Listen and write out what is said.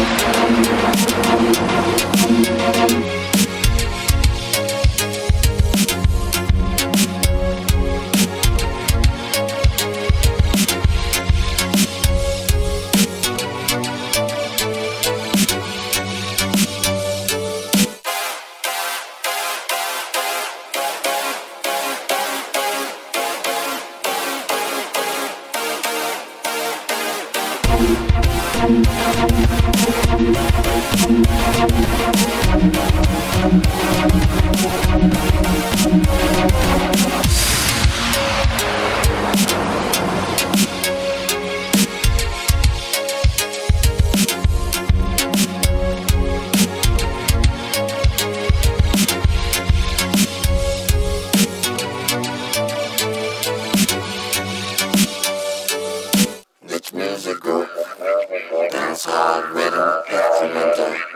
Dance hard rhythm. Another hard rhythm instrumental.